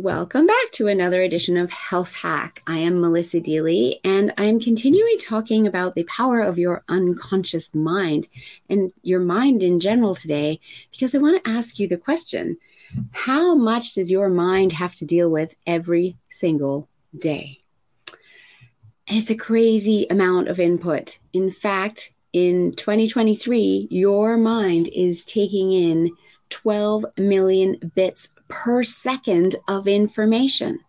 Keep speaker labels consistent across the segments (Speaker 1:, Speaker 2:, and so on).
Speaker 1: Welcome back to another edition of Health Hack. I am Melissa Deally, and I'm continuing talking about the power of your unconscious mind and your mind in general today because I want to ask you the question How much does your mind have to deal with every single day? And it's a crazy amount of input. In fact, in 2023, your mind is taking in 12 million bits per second of information.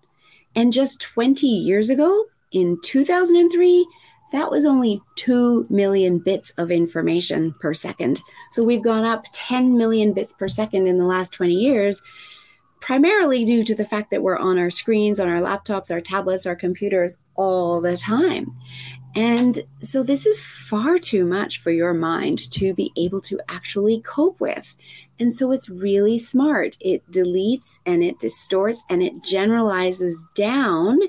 Speaker 1: And just 20 years ago, in 2003, that was only 2 million bits of information per second. So we've gone up 10 million bits per second in the last 20 years, primarily due to the fact that we're on our screens, on our laptops, our tablets, our computers all the time. And so this is far too much for your mind to be able to actually cope with. And so it's really smart. It deletes and it distorts and it generalizes down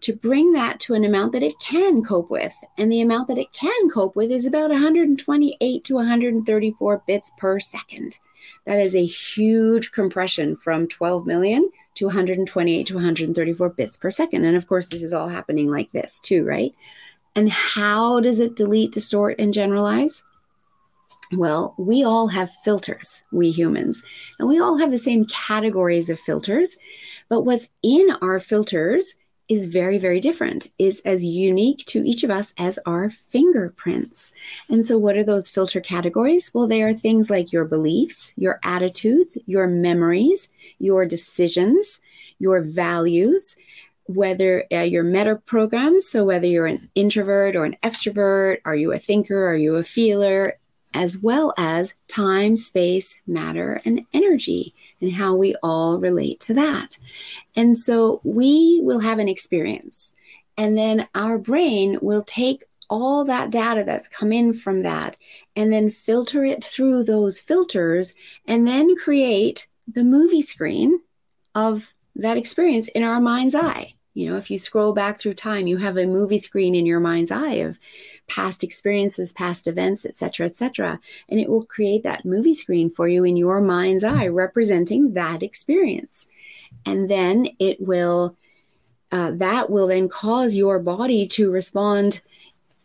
Speaker 1: to bring that to an amount that it can cope with. And the amount that it can cope with is about 128 to 134 bits per second. That is a huge compression from 12 million to 128 to 134 bits per second. And of course, this is all happening like this too, right? And how does it delete, distort, and generalize? Well, we all have filters, we humans, and we all have the same categories of filters. But what's in our filters is very, very different. It's as unique to each of us as our fingerprints. And so, what are those filter categories? Well, they are things like your beliefs, your attitudes, your memories, your decisions, your values, whether uh, your meta programs, so whether you're an introvert or an extrovert, are you a thinker, are you a feeler, as well as time, space, matter, and energy, and how we all relate to that. And so we will have an experience, and then our brain will take all that data that's come in from that and then filter it through those filters and then create the movie screen of that experience in our mind's eye. You know, if you scroll back through time, you have a movie screen in your mind's eye of past experiences, past events, etc., etc., and it will create that movie screen for you in your mind's eye, representing that experience. And then it will, uh, that will then cause your body to respond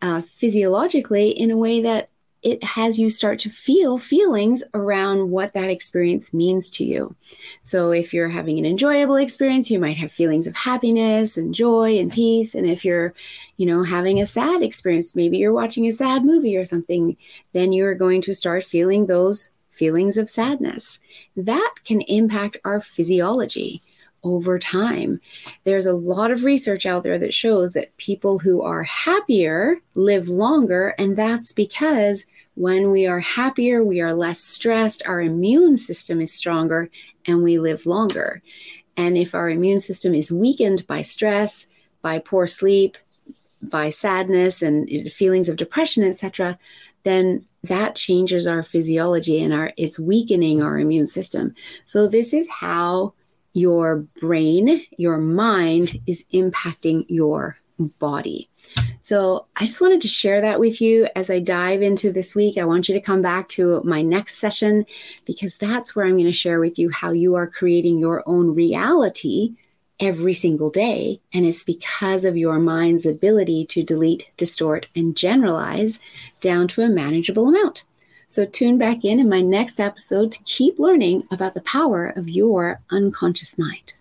Speaker 1: uh, physiologically in a way that it has you start to feel feelings around what that experience means to you. So, if you're having an enjoyable experience, you might have feelings of happiness and joy and peace. And if you're, you know, having a sad experience, maybe you're watching a sad movie or something, then you're going to start feeling those feelings of sadness. That can impact our physiology over time. There's a lot of research out there that shows that people who are happier live longer, and that's because when we are happier, we are less stressed, our immune system is stronger, and we live longer. And if our immune system is weakened by stress, by poor sleep, by sadness and feelings of depression, etc., then that changes our physiology and our it's weakening our immune system. So this is how your brain, your mind is impacting your body. So I just wanted to share that with you as I dive into this week. I want you to come back to my next session because that's where I'm going to share with you how you are creating your own reality every single day. And it's because of your mind's ability to delete, distort, and generalize down to a manageable amount. So tune back in in my next episode to keep learning about the power of your unconscious mind.